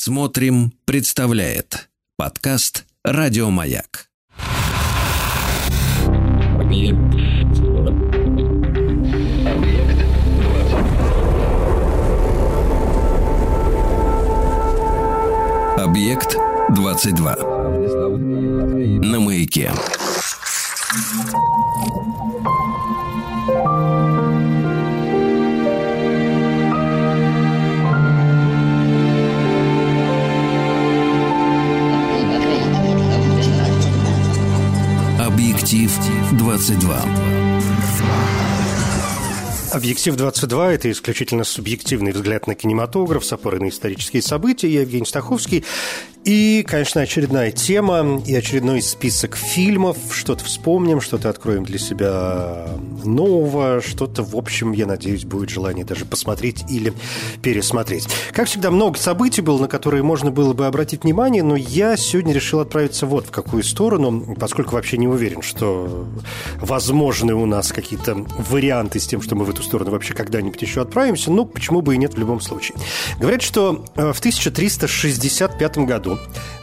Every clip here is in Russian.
Смотрим, представляет подкаст Радиомаяк. Объект 22. На маяке. 22. Объектив 22 – это исключительно субъективный взгляд на кинематограф с опорой на исторические события. Я Евгений Стаховский. И, конечно, очередная тема и очередной список фильмов. Что-то вспомним, что-то откроем для себя нового, что-то, в общем, я надеюсь, будет желание даже посмотреть или пересмотреть. Как всегда, много событий было, на которые можно было бы обратить внимание, но я сегодня решил отправиться вот в какую сторону, поскольку вообще не уверен, что возможны у нас какие-то варианты с тем, что мы в эту сторону вообще когда-нибудь еще отправимся, но почему бы и нет в любом случае. Говорят, что э, в 1365 году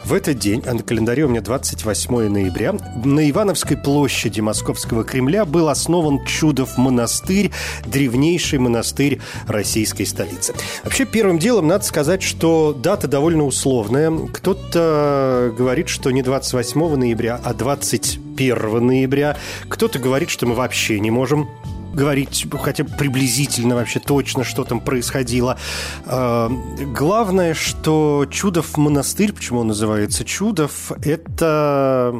в этот день, а на календаре у меня 28 ноября, на Ивановской площади Московского Кремля был основан Чудов монастырь, древнейший монастырь российской столицы. Вообще, первым делом надо сказать, что дата довольно условная. Кто-то говорит, что не 28 ноября, а 21 ноября. Кто-то говорит, что мы вообще не можем говорить хотя бы приблизительно вообще точно, что там происходило. А, главное, что Чудов монастырь, почему он называется Чудов, это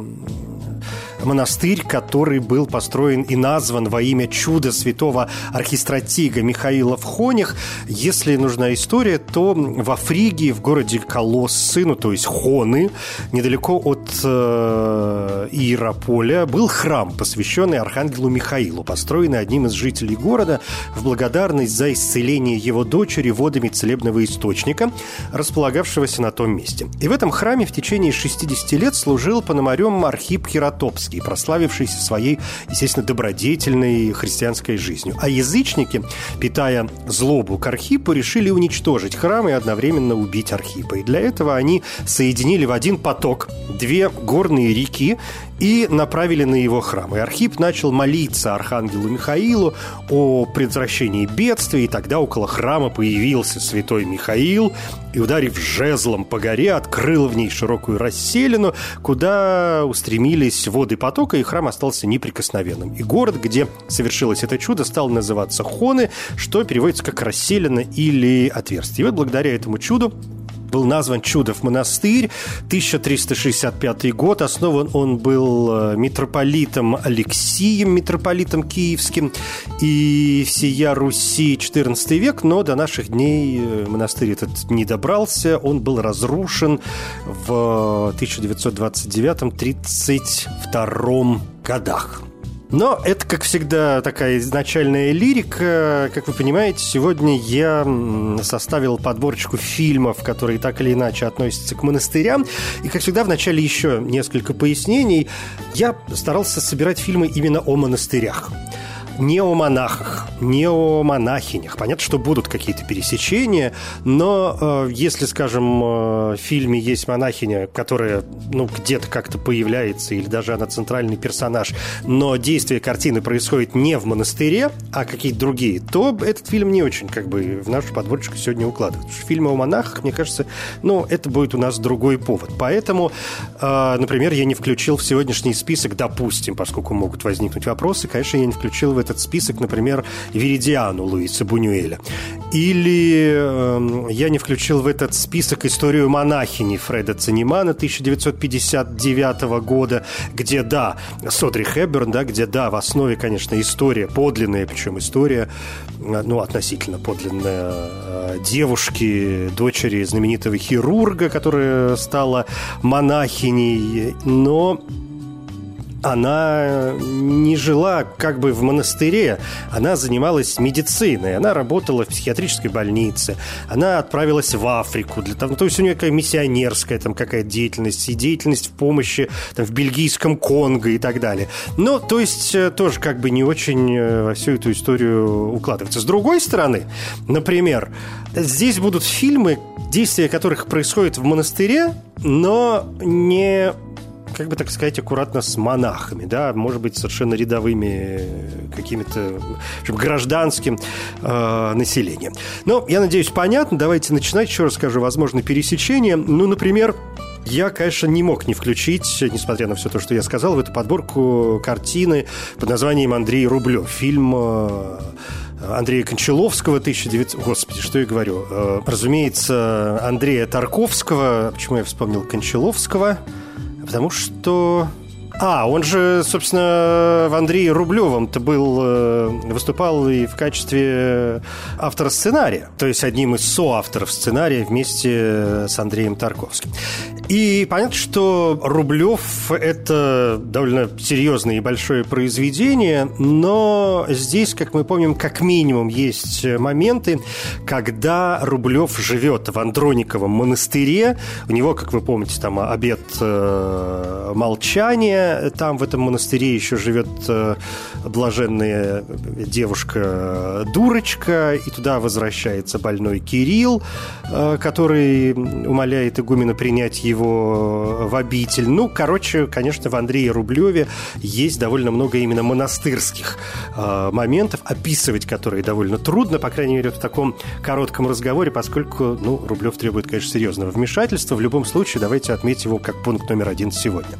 монастырь, который был построен и назван во имя чуда святого архистратига Михаила в Хонях. Если нужна история, то во Фригии, в городе Колоссы, ну то есть Хоны, недалеко от э, Иерополя, был храм, посвященный архангелу Михаилу, построенный одним из жителей города в благодарность за исцеление его дочери водами целебного источника, располагавшегося на том месте. И в этом храме в течение 60 лет служил пономарем Архип Хератопский, прославившийся своей, естественно, добродетельной христианской жизнью. А язычники, питая злобу к Архипу, решили уничтожить храм и одновременно убить Архипа. И для этого они соединили в один поток две горные реки и направили на его храм. И Архип начал молиться архангелу Михаилу о предотвращении бедствия, и тогда около храма появился святой Михаил и, ударив жезлом по горе, открыл в ней широкую расселину, куда устремились воды потока, и храм остался неприкосновенным. И город, где совершилось это чудо, стал называться Хоны, что переводится как «расселена» или «отверстие». И вот благодаря этому чуду был назван Чудов монастырь. 1365 год. Основан он был э, митрополитом Алексием, митрополитом киевским, и всея Руси 14 век, но до наших дней э, монастырь этот не добрался. Он был разрушен в 1929-32 годах. Но это, как всегда, такая изначальная лирика. Как вы понимаете, сегодня я составил подборочку фильмов, которые так или иначе относятся к монастырям. И, как всегда, в начале еще несколько пояснений. Я старался собирать фильмы именно о монастырях не о монахах, не о монахинях. Понятно, что будут какие-то пересечения, но э, если, скажем, э, в фильме есть монахиня, которая, ну, где-то как-то появляется, или даже она центральный персонаж, но действие картины происходит не в монастыре, а какие-то другие, то этот фильм не очень, как бы, в нашу подборочку сегодня укладывает. Фильмы о монахах, мне кажется, ну, это будет у нас другой повод. Поэтому, э, например, я не включил в сегодняшний список, допустим, поскольку могут возникнуть вопросы, конечно, я не включил в этот список, например, Веридиану Луиса Бунюэля. Или э, я не включил в этот список историю монахини Фреда Цинемана 1959 года, где, да, Содри Хэбберн, да, где, да, в основе, конечно, история подлинная, причем история, э, ну, относительно подлинная э, девушки, дочери знаменитого хирурга, которая стала монахиней, но она не жила как бы в монастыре, она занималась медициной, она работала в психиатрической больнице, она отправилась в Африку, для того, то есть у нее какая миссионерская там какая-то деятельность, и деятельность в помощи там, в бельгийском Конго и так далее. Но, то есть, э, тоже как бы не очень э, во всю эту историю укладывается. С другой стороны, например, здесь будут фильмы, действия которых происходят в монастыре, но не как бы так сказать, аккуратно с монахами, да, может быть, совершенно рядовыми какими-то общем, гражданским э, населением. Но, я надеюсь, понятно. Давайте начинать. Еще раз скажу, возможно, пересечение. Ну, например, я, конечно, не мог не включить, несмотря на все то, что я сказал, в эту подборку картины под названием «Андрей Рублев». Фильм э, Андрея Кончаловского 1900... Господи, что я говорю? Э, разумеется, Андрея Тарковского. Почему я вспомнил Кончаловского? Потому что... А, он же, собственно, в Андрее Рублевом-то был, э, выступал и в качестве автора сценария, то есть одним из соавторов сценария вместе с Андреем Тарковским. И понятно, что Рублев – это довольно серьезное и большое произведение, но здесь, как мы помним, как минимум есть моменты, когда Рублев живет в Андрониковом монастыре. У него, как вы помните, там обед э, молчания. Там в этом монастыре еще живет э, блаженная девушка-дурочка, и туда возвращается больной Кирилл, э, который умоляет игумена принять его его в обитель. Ну, короче, конечно, в Андрее Рублеве есть довольно много именно монастырских э, моментов, описывать которые довольно трудно, по крайней мере, в таком коротком разговоре, поскольку, ну, Рублев требует, конечно, серьезного вмешательства. В любом случае, давайте отметим его как пункт номер один сегодня.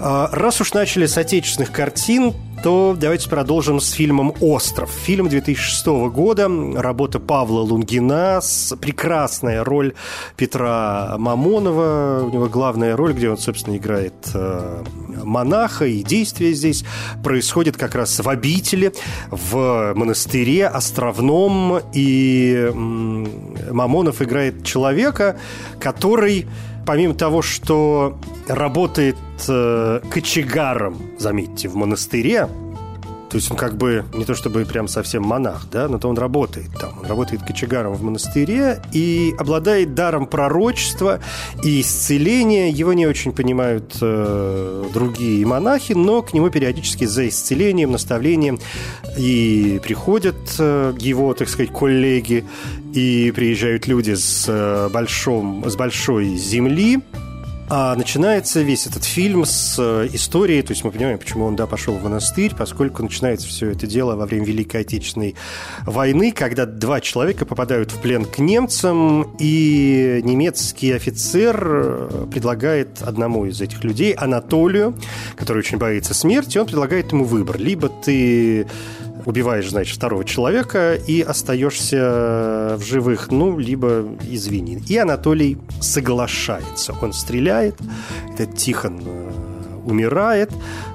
Э, раз уж начали с отечественных картин, то давайте продолжим с фильмом «Остров». Фильм 2006 года, работа Павла Лунгина, прекрасная роль Петра Мамонова. У него главная роль, где он, собственно, играет э, монаха, и действие здесь происходит как раз в обители, в монастыре островном, и Мамонов играет человека, который помимо того, что работает э, кочегаром, заметьте, в монастыре, то есть он как бы не то чтобы прям совсем монах, да, но то он работает там. Он работает кочегаром в монастыре и обладает даром пророчества и исцеления. Его не очень понимают э, другие монахи, но к нему периодически за исцелением, наставлением и приходят э, его, так сказать, коллеги, и приезжают люди с, э, большом, с большой земли, а начинается весь этот фильм с э, истории, то есть мы понимаем, почему он, да, пошел в монастырь, поскольку начинается все это дело во время Великой Отечественной войны, когда два человека попадают в плен к немцам, и немецкий офицер э, предлагает одному из этих людей, Анатолию, который очень боится смерти, он предлагает ему выбор. Либо ты убиваешь, значит, второго человека и остаешься в живых, ну, либо извини. И Анатолий соглашается. Он стреляет, этот Тихон э, умирает,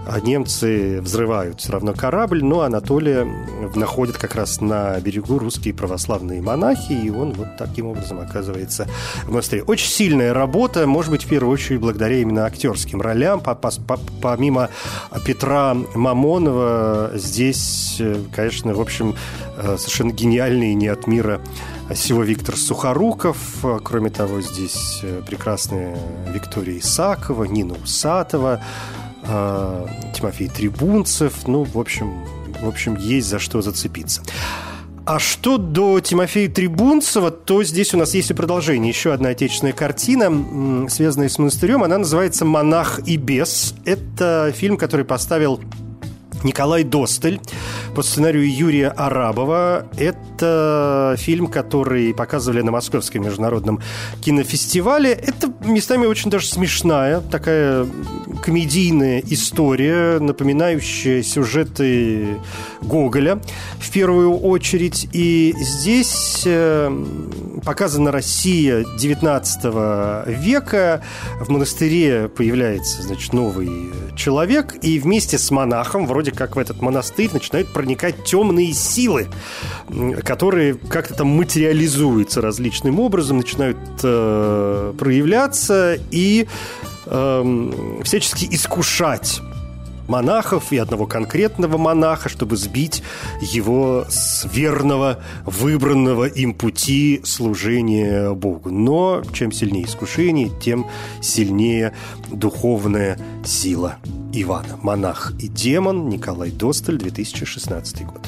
а немцы взрывают все равно корабль, но Анатолия находят как раз на берегу русские православные монахи, и он вот таким образом оказывается в монастыре. Очень сильная работа, может быть, в первую очередь благодаря именно актерским ролям. Помимо Петра Мамонова, здесь, конечно, в общем, э, совершенно гениальный не от мира всего Виктор Сухоруков. Кроме того, здесь э, прекрасная Виктория Исакова, Нина Усатова, э, Тимофей Трибунцев. Ну, в общем, в общем, есть за что зацепиться. А что до Тимофея Трибунцева, то здесь у нас есть и продолжение. Еще одна отечественная картина, связанная с монастырем. Она называется «Монах и бес». Это фильм, который поставил Николай Достель по сценарию Юрия Арабова. Это фильм, который показывали на Московском международном кинофестивале. Это местами очень даже смешная, такая комедийная история, напоминающая сюжеты Гоголя в первую очередь. И здесь э, показана Россия 19 века. В монастыре появляется, значит, новый человек, и вместе с монахом, вроде как в этот монастырь, начинают проникать темные силы, которые как-то там материализуются различным образом, начинают э, проявляться и э, всячески искушать монахов и одного конкретного монаха, чтобы сбить его с верного, выбранного им пути служения Богу. Но чем сильнее искушение, тем сильнее духовная сила Ивана. «Монах и демон» Николай Досталь, 2016 год.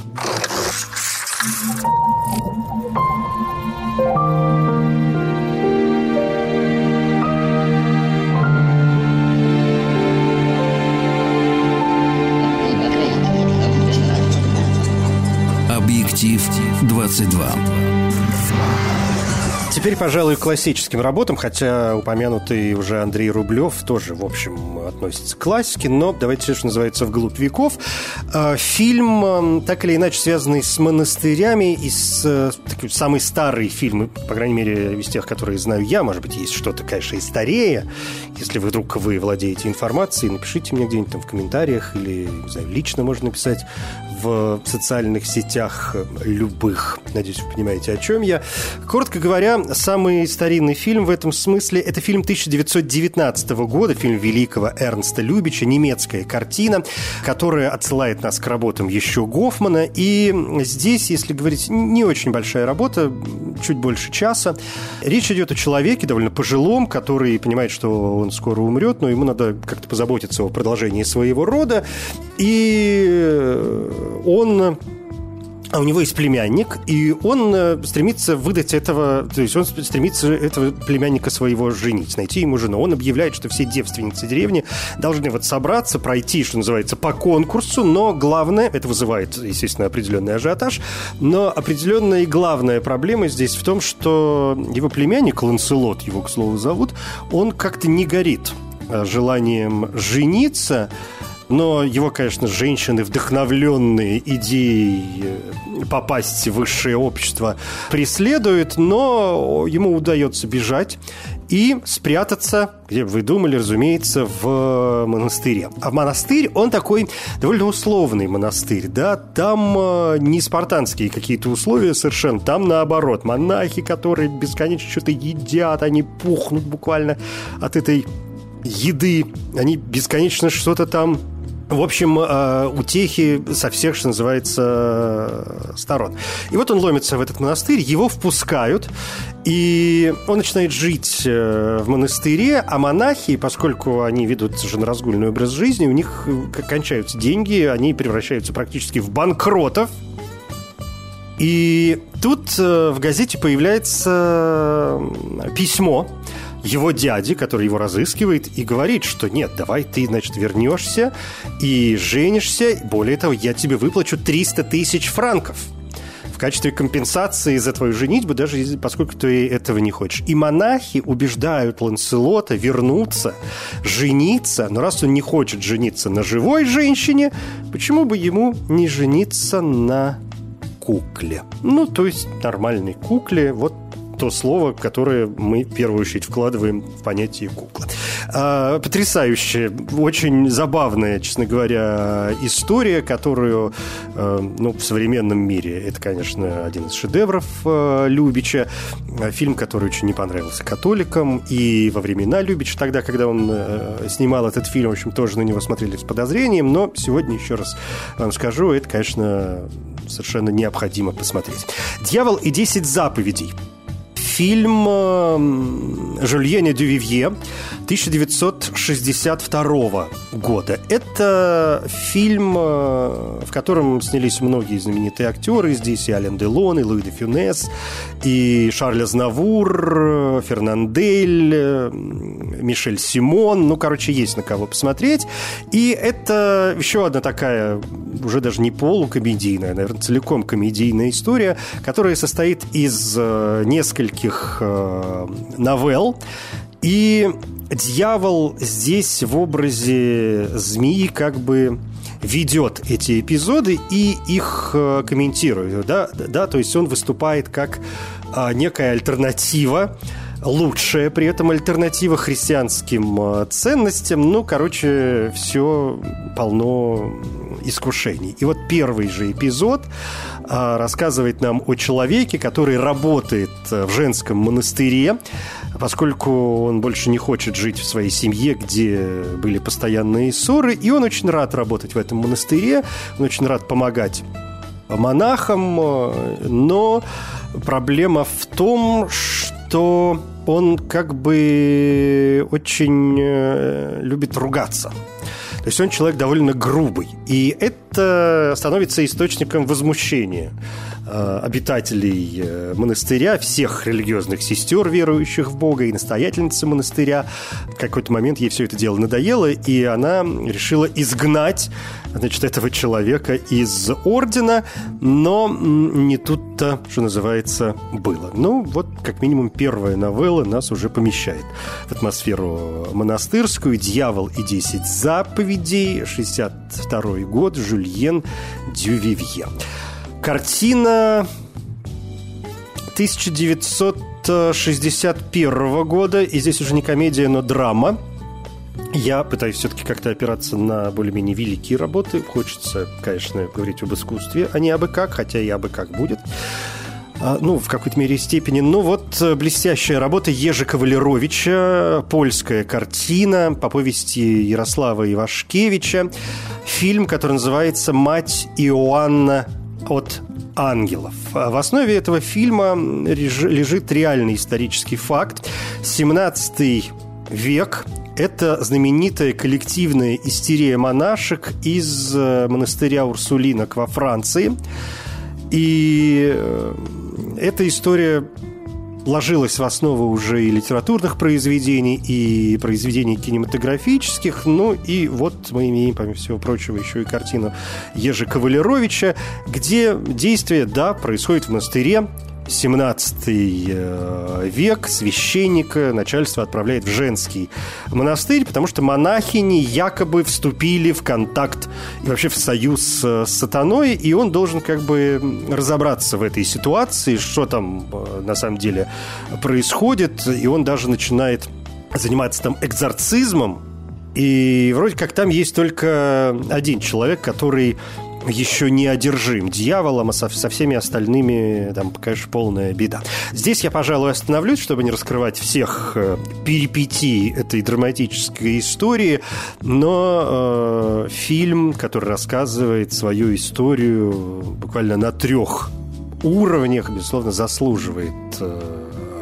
Объектив 22. Теперь, пожалуй, к классическим работам, хотя упомянутый уже Андрей Рублев тоже, в общем, относится к классике, но давайте, что называется, вглубь веков. А, фильм, так или иначе, связанный с монастырями и с э, такой, самый старый фильм, по крайней мере, из тех, которые знаю я, может быть, есть что-то, конечно, и старее. Если вдруг вы владеете информацией, напишите мне где-нибудь там в комментариях или, знаю, лично можно написать в социальных сетях любых. Надеюсь, вы понимаете, о чем я. Коротко говоря, самый старинный фильм в этом смысле – это фильм 1919 года, фильм великого Эрнста Любича, немецкая картина, которая отсылает нас к работам еще Гофмана. И здесь, если говорить, не очень большая работа, чуть больше часа. Речь идет о человеке довольно пожилом, который понимает, что он скоро умрет, но ему надо как-то позаботиться о продолжении своего рода. И он а у него есть племянник, и он э, стремится выдать этого, то есть он стремится этого племянника своего женить, найти ему жену. Он объявляет, что все девственницы деревни должны вот собраться, пройти, что называется, по конкурсу, но главное, это вызывает, естественно, определенный ажиотаж, но определенная и главная проблема здесь в том, что его племянник, Ланселот его, к слову, зовут, он как-то не горит э, желанием жениться, но его, конечно, женщины, вдохновленные идеей э, попасть в высшее общество, преследуют, но ему удается бежать и спрятаться, где вы думали, разумеется, в монастыре. А монастырь, он такой довольно условный монастырь, да, там э, не спартанские какие-то условия совершенно, там наоборот, монахи, которые бесконечно что-то едят, они пухнут буквально от этой еды, они бесконечно что-то там в общем, э, утехи со всех, что называется, сторон. И вот он ломится в этот монастырь, его впускают, и он начинает жить э, в монастыре, а монахи, поскольку они ведут женоразгульный образ жизни, у них э, кончаются деньги, они превращаются практически в банкротов. И тут в газете появляется письмо его дяди, который его разыскивает, и говорит, что нет, давай ты, значит, вернешься и женишься. Более того, я тебе выплачу 300 тысяч франков в качестве компенсации за твою женитьбу, даже поскольку ты этого не хочешь. И монахи убеждают Ланселота вернуться, жениться, но раз он не хочет жениться на живой женщине, почему бы ему не жениться на кукле? Ну, то есть нормальной кукле, вот то слово, которое мы в первую очередь вкладываем в понятие кукла. А, потрясающая, очень забавная, честно говоря, история, которую а, ну, в современном мире это, конечно, один из шедевров а, Любича. Фильм, который очень не понравился католикам. И во времена Любича, тогда, когда он снимал этот фильм, в общем, тоже на него смотрели с подозрением. Но сегодня, еще раз вам скажу, это, конечно, совершенно необходимо посмотреть. «Дьявол и десять заповедей» фильм Жюльена Дювивье 1962 года. Это фильм, э, в котором снялись многие знаменитые актеры. Здесь и Ален Делон, и Луи де Фюнес, и Шарль Азнавур, Фернандель, э, Мишель Симон. Ну, короче, есть на кого посмотреть. И это еще одна такая, уже даже не полукомедийная, наверное, целиком комедийная история, которая состоит из э, нескольких новелл. И дьявол здесь в образе змеи как бы ведет эти эпизоды и их э, комментирует, да, да, то есть он выступает как а, некая альтернатива лучшая при этом альтернатива христианским э, ценностям. Ну, короче, все полно искушений. И вот первый же эпизод а, рассказывает нам о человеке, который работает в женском монастыре, поскольку он больше не хочет жить в своей семье, где были постоянные ссоры, и он очень рад работать в этом монастыре, он очень рад помогать монахам, но проблема в том, что он как бы очень э, любит ругаться. То есть он человек довольно грубый. И это становится источником возмущения обитателей э, монастыря, всех религиозных сестер, верующих в Бога, и настоятельницы монастыря. В какой-то момент ей все это дело надоело, и она решила изгнать значит, этого человека из ордена, но не тут-то, что называется, было. Ну, вот, как минимум, первая новелла нас уже помещает в атмосферу монастырскую. «Дьявол и десять заповедей», 62 год, Жюльен Дювивье. Картина 1961 года, и здесь уже не комедия, но драма – я пытаюсь все-таки как-то опираться на более-менее великие работы. Хочется, конечно, говорить об искусстве, а не абы как, хотя и абы как будет. А, ну, в какой-то мере степени. Ну, вот э, блестящая работа Ежи Кавалеровича, польская картина по повести Ярослава Ивашкевича. Фильм, который называется «Мать Иоанна от ангелов. В основе этого фильма лежит реальный исторический факт. 17 век, это знаменитая коллективная истерия монашек из э, монастыря Урсулинок во Франции. И э, эта история ложилась в основу уже и литературных произведений, и произведений кинематографических. Ну и вот мы имеем, помимо всего прочего, еще и картину Ежи Кавалеровича, где действие, да, происходит в монастыре, 17 э, век священника начальство отправляет в женский монастырь, потому что монахини якобы вступили в контакт и вообще в союз с сатаной, и он должен как бы разобраться в этой ситуации, что там э, на самом деле происходит, и он даже начинает заниматься там экзорцизмом, и вроде как там есть только один человек, который еще не одержим дьяволом, а со, со всеми остальными там, конечно, полная беда. Здесь я, пожалуй, остановлюсь, чтобы не раскрывать всех э, перипетий этой драматической истории, но э, фильм, который рассказывает свою историю буквально на трех уровнях, безусловно, заслуживает э,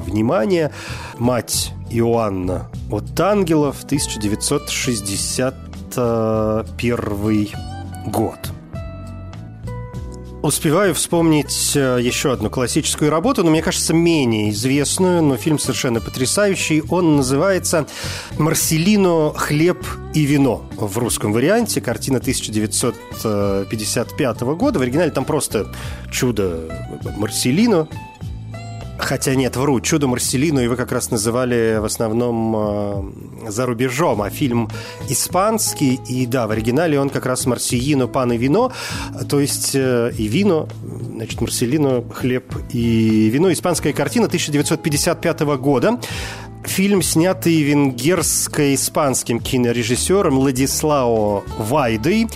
внимания. Мать Иоанна от ангелов, 1961 год. Успеваю вспомнить э, еще одну классическую работу, но мне кажется, менее известную, но фильм совершенно потрясающий. Он называется «Марселино. Хлеб и вино» в русском варианте. Картина 1955 года. В оригинале там просто «Чудо Марселино», Хотя нет, вру. «Чудо Марселину» и вы как раз называли в основном э, за рубежом, а фильм испанский, и да, в оригинале он как раз «Марсиино, пан и вино», то есть э, и вино, значит, «Марселино, хлеб и вино». Испанская картина 1955 года. Фильм, снятый венгерско-испанским кинорежиссером Владислао Вайдой.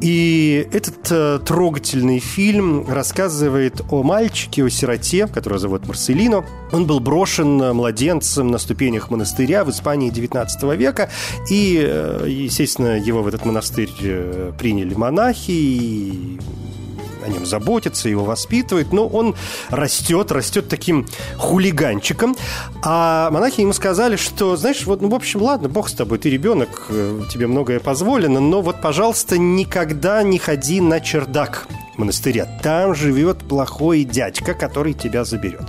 И этот э, трогательный фильм рассказывает о мальчике, о сироте, которого зовут Марселино. Он был брошен э, младенцем на ступенях монастыря в Испании XIX века. И, э, естественно, его в этот монастырь э, приняли монахи. И о нем заботятся, его воспитывают, но он растет, растет таким хулиганчиком. А монахи ему сказали, что, знаешь, вот, ну, в общем, ладно, бог с тобой, ты ребенок, э, тебе многое позволено, но вот, пожалуйста, никогда не ходи на чердак монастыря. Там живет плохой дядька, который тебя заберет.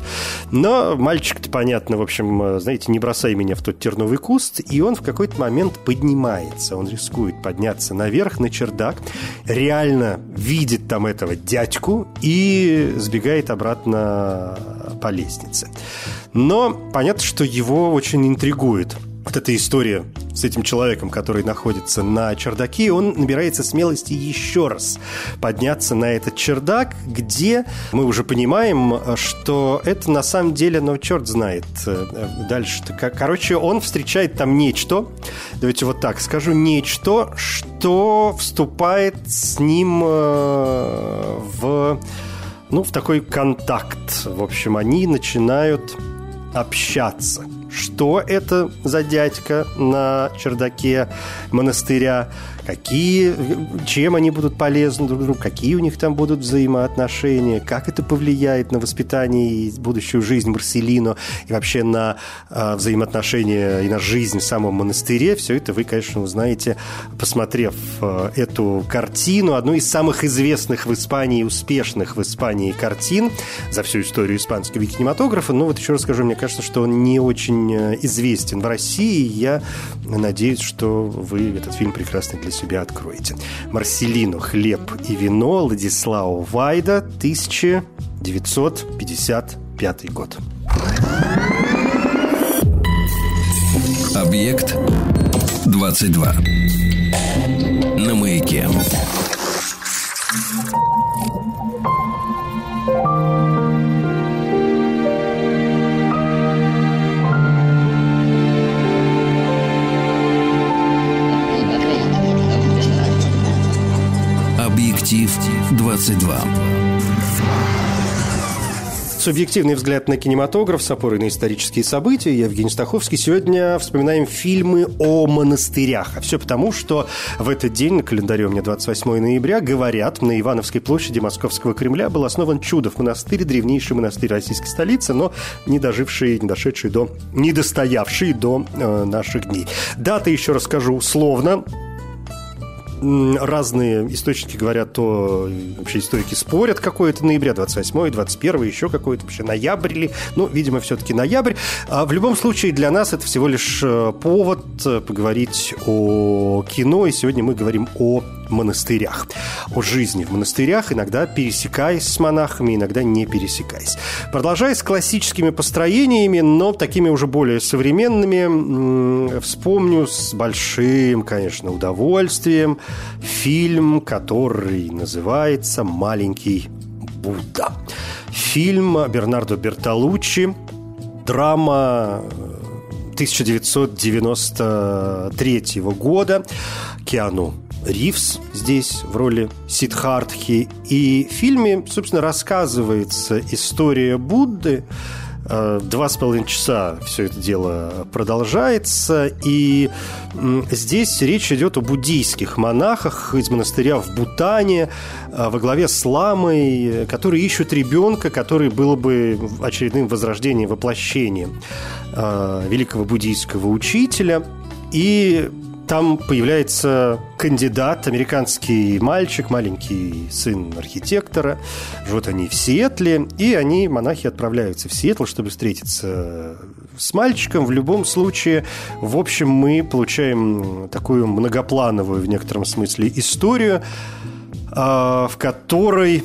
Но мальчик-то, понятно, в общем, э, знаете, не бросай меня в тот терновый куст, и он в какой-то момент поднимается. Он рискует подняться наверх на чердак, реально видит там этого дядьку и сбегает обратно по лестнице. Но понятно, что его очень интригует вот эта история с этим человеком, который находится на чердаке, он набирается смелости еще раз подняться на этот чердак, где мы уже понимаем, что это на самом деле, ну, черт знает э, дальше-то. Короче, он встречает там нечто, давайте вот так скажу, нечто, что вступает с ним э, в, ну, в такой контакт. В общем, они начинают общаться – что это за дядька на чердаке монастыря, какие, чем они будут полезны друг другу, какие у них там будут взаимоотношения, как это повлияет на воспитание и будущую жизнь Марселино и вообще на э, взаимоотношения и на жизнь в самом монастыре. Все это вы, конечно, узнаете, посмотрев э, эту картину, одну из самых известных в Испании, успешных в Испании картин за всю историю испанского кинематографа. Ну вот еще раз скажу, мне кажется, что он не очень э, известен в России. Я надеюсь, что вы этот фильм прекрасно для себя откроете. Марселино «Хлеб и вино» Владислава Вайда, 1955 год. Объект 22. На маяке. Объектив 22. Субъективный взгляд на кинематограф с опорой на исторические события. Я Евгений Стаховский. Сегодня вспоминаем фильмы о монастырях. А все потому, что в этот день, на календаре у меня 28 ноября, говорят, на Ивановской площади Московского Кремля был основан Чудов монастырь, древнейший монастырь российской столицы, но не доживший, не дошедший до, не достоявший до э, наших дней. Дата, еще расскажу условно, разные источники говорят, то вообще историки спорят, какой это ноября, 28 21 еще какой-то вообще ноябрь или, ну, видимо, все-таки ноябрь. А в любом случае для нас это всего лишь э, повод э, поговорить о кино, и сегодня мы говорим о монастырях, о жизни в монастырях, иногда пересекаясь с монахами, иногда не пересекаясь. Продолжая с классическими построениями, но такими уже более современными, вспомню с большим, конечно, удовольствием фильм, который называется «Маленький Будда». Фильм Бернардо Бертолуччи, драма 1993 э, года. Киану Ривз здесь в роли Сидхартхи. И в фильме, собственно, рассказывается история Будды. Э, два с половиной часа все это дело продолжается. И здесь речь идет о буддийских монахах из монастыря в Бутане э, во главе с ламой, которые ищут ребенка, который был бы очередным возрождением, воплощением э, великого буддийского учителя. И там появляется кандидат, американский мальчик, маленький сын архитектора. Живут они в Сиэтле, и они, монахи, отправляются в Сиэтл, чтобы встретиться с мальчиком. В любом случае, в общем, мы получаем такую многоплановую в некотором смысле историю, а, в которой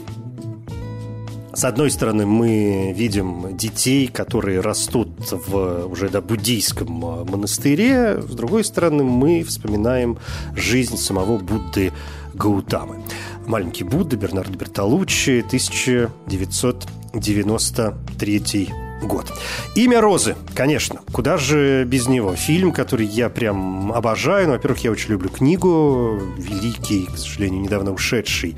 с одной стороны, мы видим детей, которые растут в уже да, буддийском монастыре. С другой стороны, мы вспоминаем жизнь самого Будды Гаутамы. Маленький Будда Бернардо Бертолуччи, 1993 год. «Имя Розы», конечно, куда же без него. Фильм, который я прям обожаю. Ну, во-первых, я очень люблю книгу, великий, к сожалению, недавно ушедший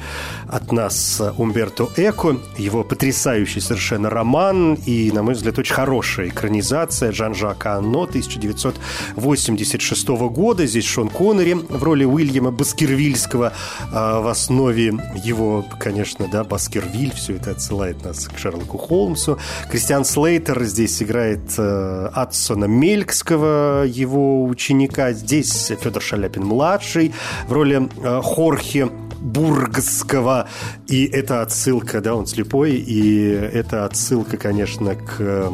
от нас Умберто Эко, его потрясающий совершенно роман и, на мой взгляд, очень хорошая экранизация Жан-Жака Анно 1986 года. Здесь Шон Коннери в роли Уильяма Баскервильского а в основе его, конечно, да, Баскервиль, все это отсылает нас к Шерлоку Холмсу. Кристиан Слей Слейтер здесь играет э, Адсона Мелькского, его ученика. Здесь Федор Шаляпин-младший в роли э, Хорхе Бургского. И это отсылка, да, он слепой, и это отсылка, конечно, к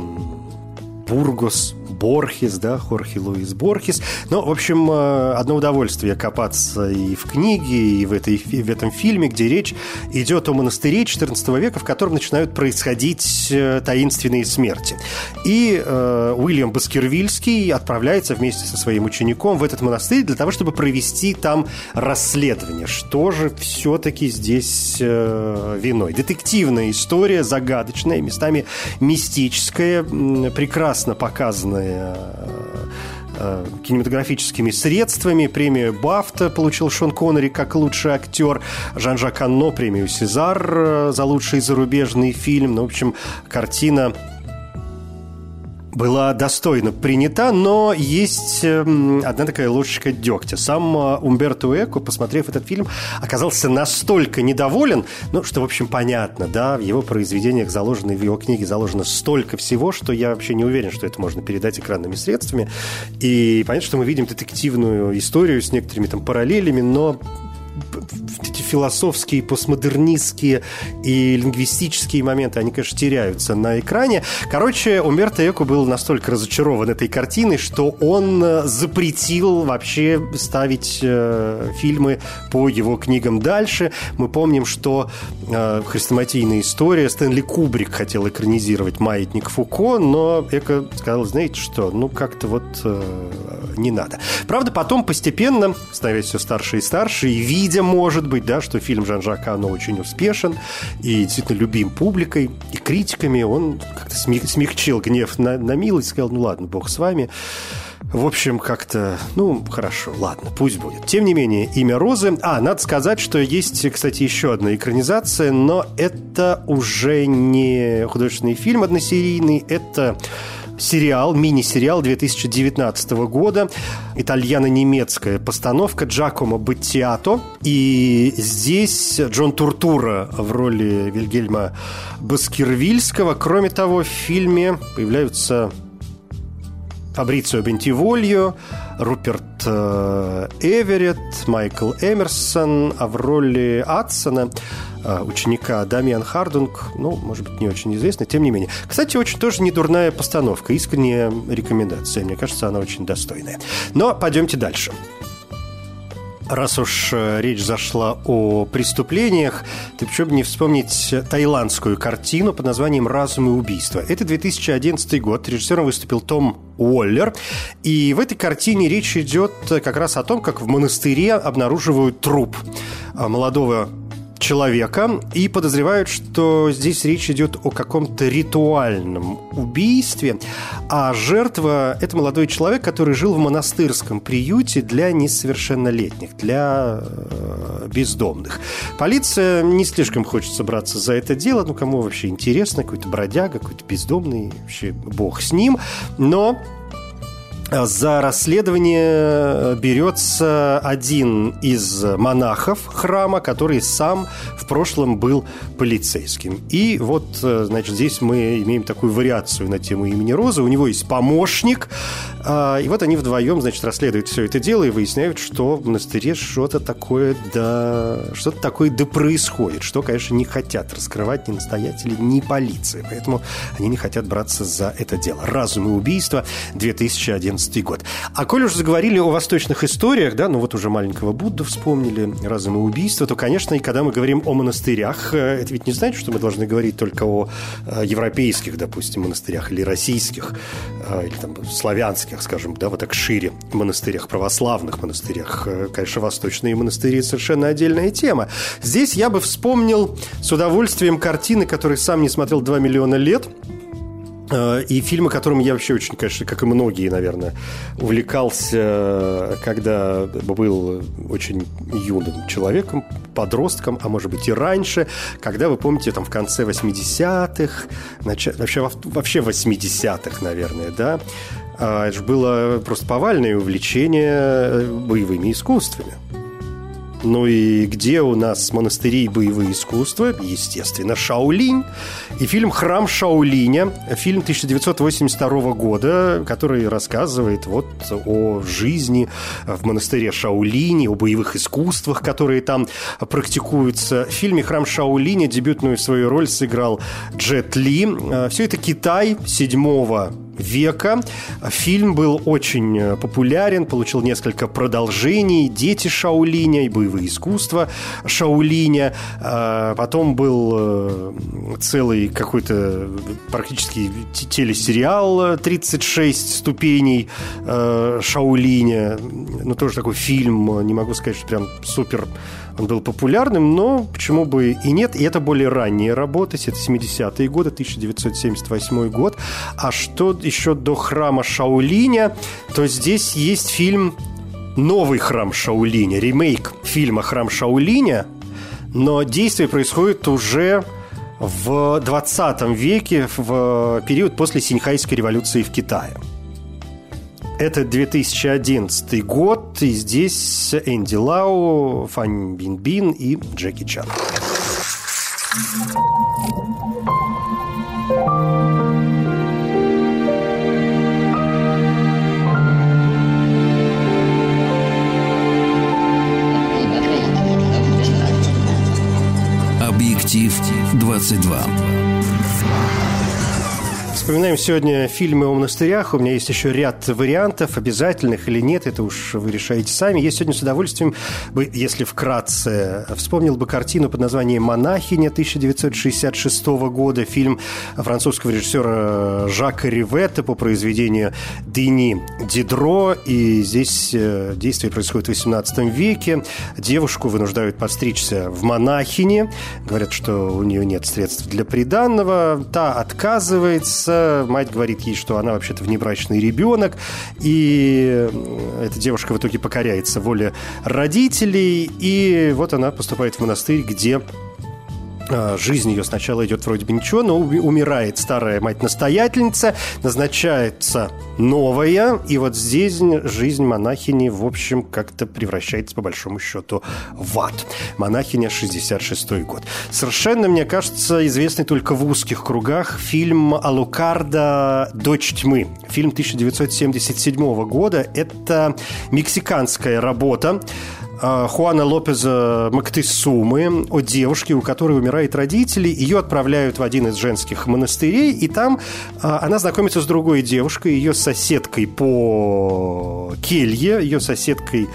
Бургос, Борхес, да, Хорхе Луис Борхес. Ну, в общем, э, одно удовольствие копаться и в книге, и в, этой, в этом фильме, где речь идет о монастыре XIV века, в котором начинают происходить э, таинственные смерти. И э, Уильям Баскервильский отправляется вместе со своим учеником в этот монастырь для того, чтобы провести там расследование. Что же все-таки здесь э, виной? Детективная история, загадочная, местами мистическая, прекрасно показанная э, кинематографическими средствами. Премию Бафта получил Шон Коннери как лучший актер. Жан-Жак Анно премию Сезар э, за лучший зарубежный фильм. Ну, в общем, картина была достойно принята, но есть эм, одна такая ложечка дегтя. Сам э, Умберто Эко, посмотрев этот фильм, оказался настолько недоволен, ну, что, в общем, понятно, да, в его произведениях заложено, в его книге заложено столько всего, что я вообще не уверен, что это можно передать экранными средствами. И понятно, что мы видим детективную историю с некоторыми там параллелями, но эти философские, постмодернистские и лингвистические моменты, они, конечно, теряются на экране. Короче, Умберто Эко был настолько разочарован этой картиной, что он э, запретил вообще ставить э, фильмы по его книгам дальше. Мы помним, что э, хрестоматийная история Стэнли Кубрик хотел экранизировать «Маятник Фуко», но Эко сказал, знаете что, ну как-то вот э, не надо. Правда, потом постепенно, становясь все старше и старше, и видя, может быть, да, что фильм Жан-Жака, но очень успешен и действительно любим публикой и критиками, он как-то смягчил гнев на, на милость, сказал, ну ладно, бог с вами. В общем, как-то, ну, хорошо, ладно, пусть будет. Тем не менее, имя Розы... А, надо сказать, что есть, кстати, еще одна экранизация, но это уже не художественный фильм односерийный, это сериал, мини-сериал 2019 года, итальяно-немецкая постановка Джакомо Баттиато. И здесь Джон Туртурро в роли Вильгельма Баскервильского. Кроме того, в фильме появляются Фабрицио Бентивольо, Руперт э, Эверетт, Майкл Эмерсон, а в роли Адсона ученика Дамиан Хардунг, ну, может быть, не очень известный, тем не менее. Кстати, очень тоже недурная постановка, искренняя рекомендация. Мне кажется, она очень достойная. Но пойдемте дальше. Раз уж э, речь зашла о преступлениях, то почему бы не вспомнить таиландскую картину под названием «Разум и убийство». Это 2011 год. Режиссером выступил Том Уоллер. И в этой картине речь идет как раз о том, как в монастыре обнаруживают труп э, молодого человека и подозревают, что здесь речь идет о каком-то ритуальном убийстве, а жертва – это молодой человек, который жил в монастырском приюте для несовершеннолетних, для э, бездомных. Полиция не слишком хочет браться за это дело, ну кому вообще интересно, какой-то бродяга, какой-то бездомный, вообще бог с ним, но за расследование э, берется один из монахов храма, который сам в прошлом был полицейским. И вот, э, значит, здесь мы имеем такую вариацию на тему имени Розы. У него есть помощник, и вот они вдвоем, значит, расследуют все это дело и выясняют, что в монастыре что-то такое да... что-то такое да происходит, что, конечно, не хотят раскрывать ни настоятели, ни полиция. Поэтому они не хотят браться за это дело. «Разум и убийство», 2011 год. А коль уж заговорили о восточных историях, да, ну вот уже маленького Будду вспомнили, «Разум и убийство», то, конечно, и когда мы говорим о монастырях, э, это ведь не значит, что мы должны говорить только о э, европейских, допустим, монастырях или российских, э, или там славянских, монастырях, скажем, да, вот так шире, монастырях, православных монастырях. Э, конечно, восточные монастыри – совершенно отдельная тема. Здесь я бы вспомнил с удовольствием картины, которые сам не смотрел 2 миллиона лет – Э, и фильмы, которым я вообще очень, конечно, как и многие, наверное, увлекался, когда был очень юным человеком, подростком, а может быть и раньше, когда, вы помните, там в конце 80-х, вообще, вообще 80-х, наверное, да, это же было просто повальное увлечение боевыми искусствами. Ну и где у нас монастыри и боевые искусства? Естественно, Шаолинь. И фильм «Храм Шаолиня», фильм 1982 года, который рассказывает вот о жизни в монастыре Шаолине, о боевых искусствах, которые там практикуются. В фильме «Храм Шаолиня» дебютную свою роль сыграл Джет Ли. Все это Китай 7 века. Фильм был очень э, популярен, получил несколько продолжений. «Дети Шаулиня» и «Боевые искусства Шаулиня». А, потом был э, целый какой-то практически телесериал «36 ступеней э, Шаулиня». Ну, тоже такой фильм, не могу сказать, что прям супер он был популярным, но почему бы и нет. И это более ранние работы, это 70-е годы, 1978 год. А что еще до храма Шаулиня, то здесь есть фильм «Новый храм Шаулиня», ремейк фильма «Храм Шаулиня», но действие происходит уже в 20 веке, в период после Синьхайской революции в Китае. Это 2011 год, и здесь Энди Лау, Фань Бин Бин и Джеки Чан. Объектив 22. Вспоминаем сегодня фильмы о монастырях. У меня есть еще ряд вариантов, обязательных или нет, это уж вы решаете сами. Я сегодня с удовольствием, бы, если вкратце, вспомнил бы картину под названием «Монахиня» 1966 года, фильм французского режиссера Жака Риветта по произведению Дени Дидро. И здесь э, действие происходит в XVIII веке. Девушку вынуждают подстричься в монахине. Говорят, что у нее нет средств для приданного. Та отказывается Мать говорит ей, что она вообще-то внебрачный ребенок. И эта девушка в итоге покоряется воле родителей. И вот она поступает в монастырь, где жизнь ее сначала идет вроде бы ничего, но умирает старая мать-настоятельница, назначается новая, и вот здесь жизнь монахини, в общем, как-то превращается, по большому счету, в ад. Монахиня, 66 год. Совершенно, мне кажется, известный только в узких кругах фильм Алукарда «Дочь тьмы». Фильм 1977 года. Это мексиканская работа, а, Хуана Лопеза Мактысумы о девушке, у которой умирает родители. Ее отправляют в один из женских монастырей, и там а, она знакомится с другой девушкой, ее соседкой по келье, ее соседкой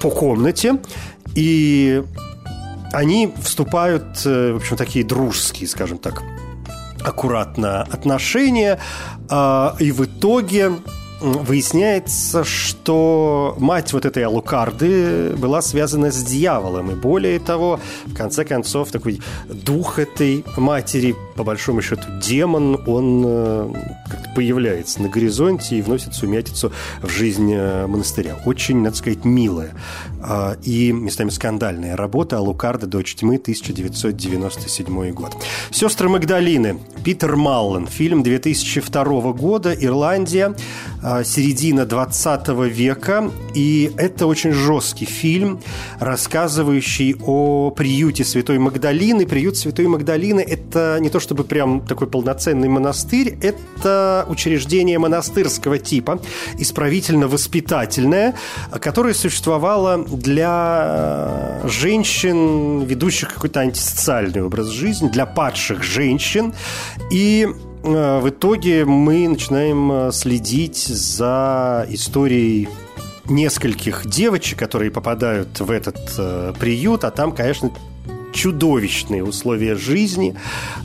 по комнате. И они вступают, э, в общем, такие дружеские, скажем так, аккуратно отношения. А, и в итоге выясняется, что мать вот этой Алукарды была связана с дьяволом. И более того, в конце концов, такой дух этой матери, по большому счету демон, он э, появляется на горизонте и вносит сумятицу в жизнь э, монастыря. Очень, надо сказать, милая. А, и местами скандальная работа Алукарда. «Дочь тьмы» 1997 год. «Сестры Магдалины» Питер Маллен, фильм 2002 года, Ирландия, а, середина 20 века. И это очень жесткий фильм, рассказывающий о приюте Святой Магдалины. Приют Святой Магдалины – это не то чтобы прям такой полноценный монастырь, это учреждение монастырского типа, исправительно-воспитательное, которое существовало для женщин, ведущих какой-то антисоциальный образ жизни, для падших женщин. И э, в итоге мы начинаем э, следить за историей нескольких девочек, которые попадают в этот э, приют, а там, конечно, чудовищные условия жизни,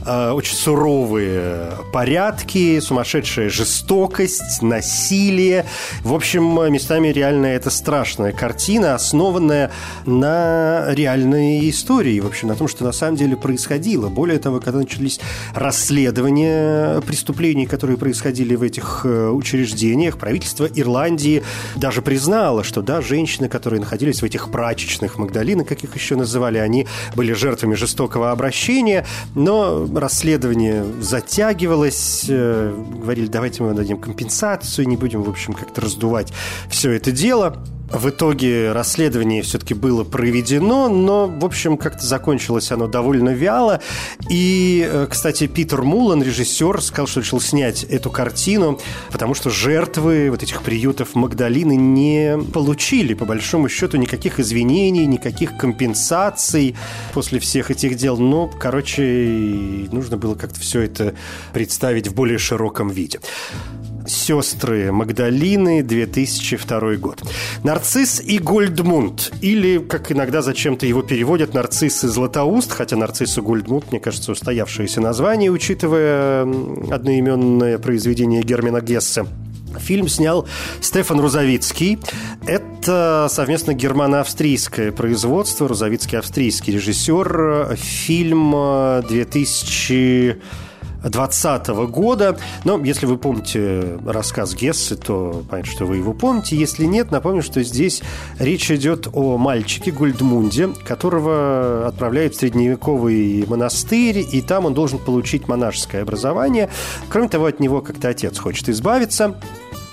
э, очень суровые порядки, сумасшедшая жестокость, насилие. В общем, местами реально это страшная картина, основанная на реальной истории, в общем, на том, что на самом деле происходило. Более того, когда начались расследования преступлений, которые происходили в этих э, учреждениях, правительство Ирландии даже признало, что да, женщины, которые находились в этих прачечных Магдалинах, как их еще называли, они были жертвами жестокого обращения, но расследование затягивалось, э, говорили, давайте мы дадим компенсацию, не будем, в общем, как-то раздувать все это дело. В итоге расследование все-таки было проведено, но, в общем, как-то закончилось оно довольно вяло. И, э, кстати, Питер Мулан, режиссер, сказал, что решил снять эту картину, потому что жертвы вот этих приютов Магдалины не получили, по большому счету, никаких извинений, никаких компенсаций после всех этих дел. Но, короче, нужно было как-то все это представить в более широком виде. Сестры Магдалины, 2002 год. Нарцисс и Гольдмунд, или, как иногда зачем-то его переводят, Нарцисс и Златоуст, хотя Нарцисс и Гольдмунд, мне кажется, устоявшееся название, учитывая одноименное произведение Германа Гессе. Фильм снял Стефан Рузовицкий. Это совместно германо-австрийское производство. Рузовицкий австрийский режиссер. Фильм 2000 2020 года. Но если вы помните рассказ Гессы, то понятно, что вы его помните. Если нет, напомню, что здесь речь идет о мальчике Гульдмунде, которого отправляют в средневековый монастырь, и там он должен получить монашеское образование. Кроме того, от него как-то отец хочет избавиться.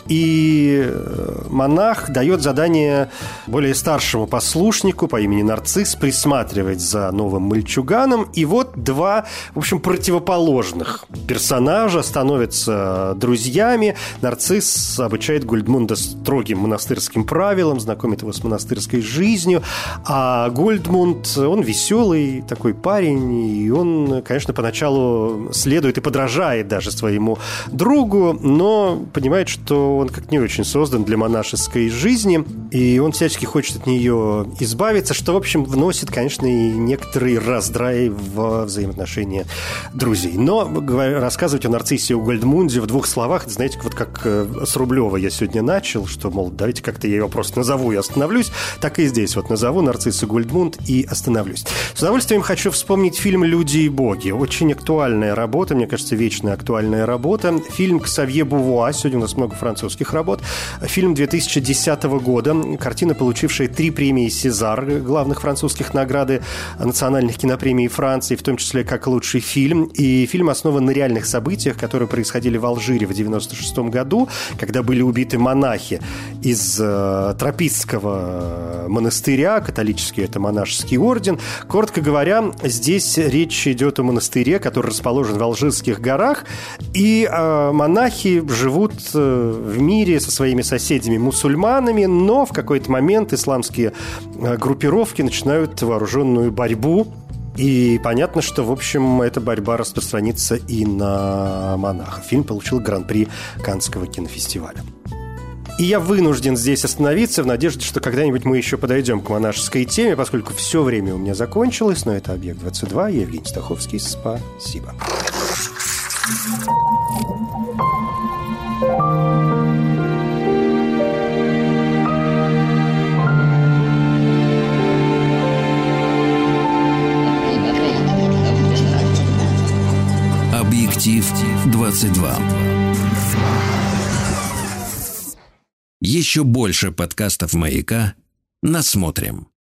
И э, монах дает задание более старшему послушнику по имени Нарцисс присматривать за новым мальчуганом. И вот два, в общем, противоположных персонажа становятся друзьями. Нарцисс обучает Гольдмунда строгим монастырским правилам, знакомит его с монастырской жизнью. А Гольдмунд, он веселый такой парень, и он, конечно, поначалу следует и подражает даже своему другу, но понимает, что он как не очень создан для монашеской жизни, и он всячески хочет от нее избавиться, что, в общем, вносит, конечно, и некоторый раздрай в взаимоотношения друзей. Но рассказывать о нарциссе у Гольдмунде в двух словах, знаете, вот как э, с Рублева я сегодня начал, что, мол, давайте как-то я его просто назову и остановлюсь, так и здесь вот назову нарцисса Гольдмунд и остановлюсь. С удовольствием хочу вспомнить фильм «Люди и боги». Очень актуальная работа, мне кажется, вечная актуальная работа. Фильм Ксавье Бувуа, сегодня у нас много французских французских работ. Фильм 2010 года, картина, получившая три премии «Сезар», главных французских награды национальных кинопремий Франции, в том числе как лучший фильм. И фильм основан на реальных событиях, которые происходили в Алжире в 96 году, когда были убиты монахи из э, тропистского монастыря, католический это монашеский орден. Коротко говоря, здесь речь идет о монастыре, который расположен в Алжирских горах, и э, монахи живут э, в мире со своими соседями-мусульманами, но в какой-то момент исламские э, группировки начинают вооруженную борьбу и понятно, что, в общем, эта борьба распространится и на монахов. Фильм получил гран-при Каннского кинофестиваля. И я вынужден здесь остановиться в надежде, что когда-нибудь мы еще подойдем к монашеской теме, поскольку все время у меня закончилось, но это «Объект-22». Я Евгений Стаховский. Спасибо. Объектив 22. Еще больше подкастов «Маяка» насмотрим.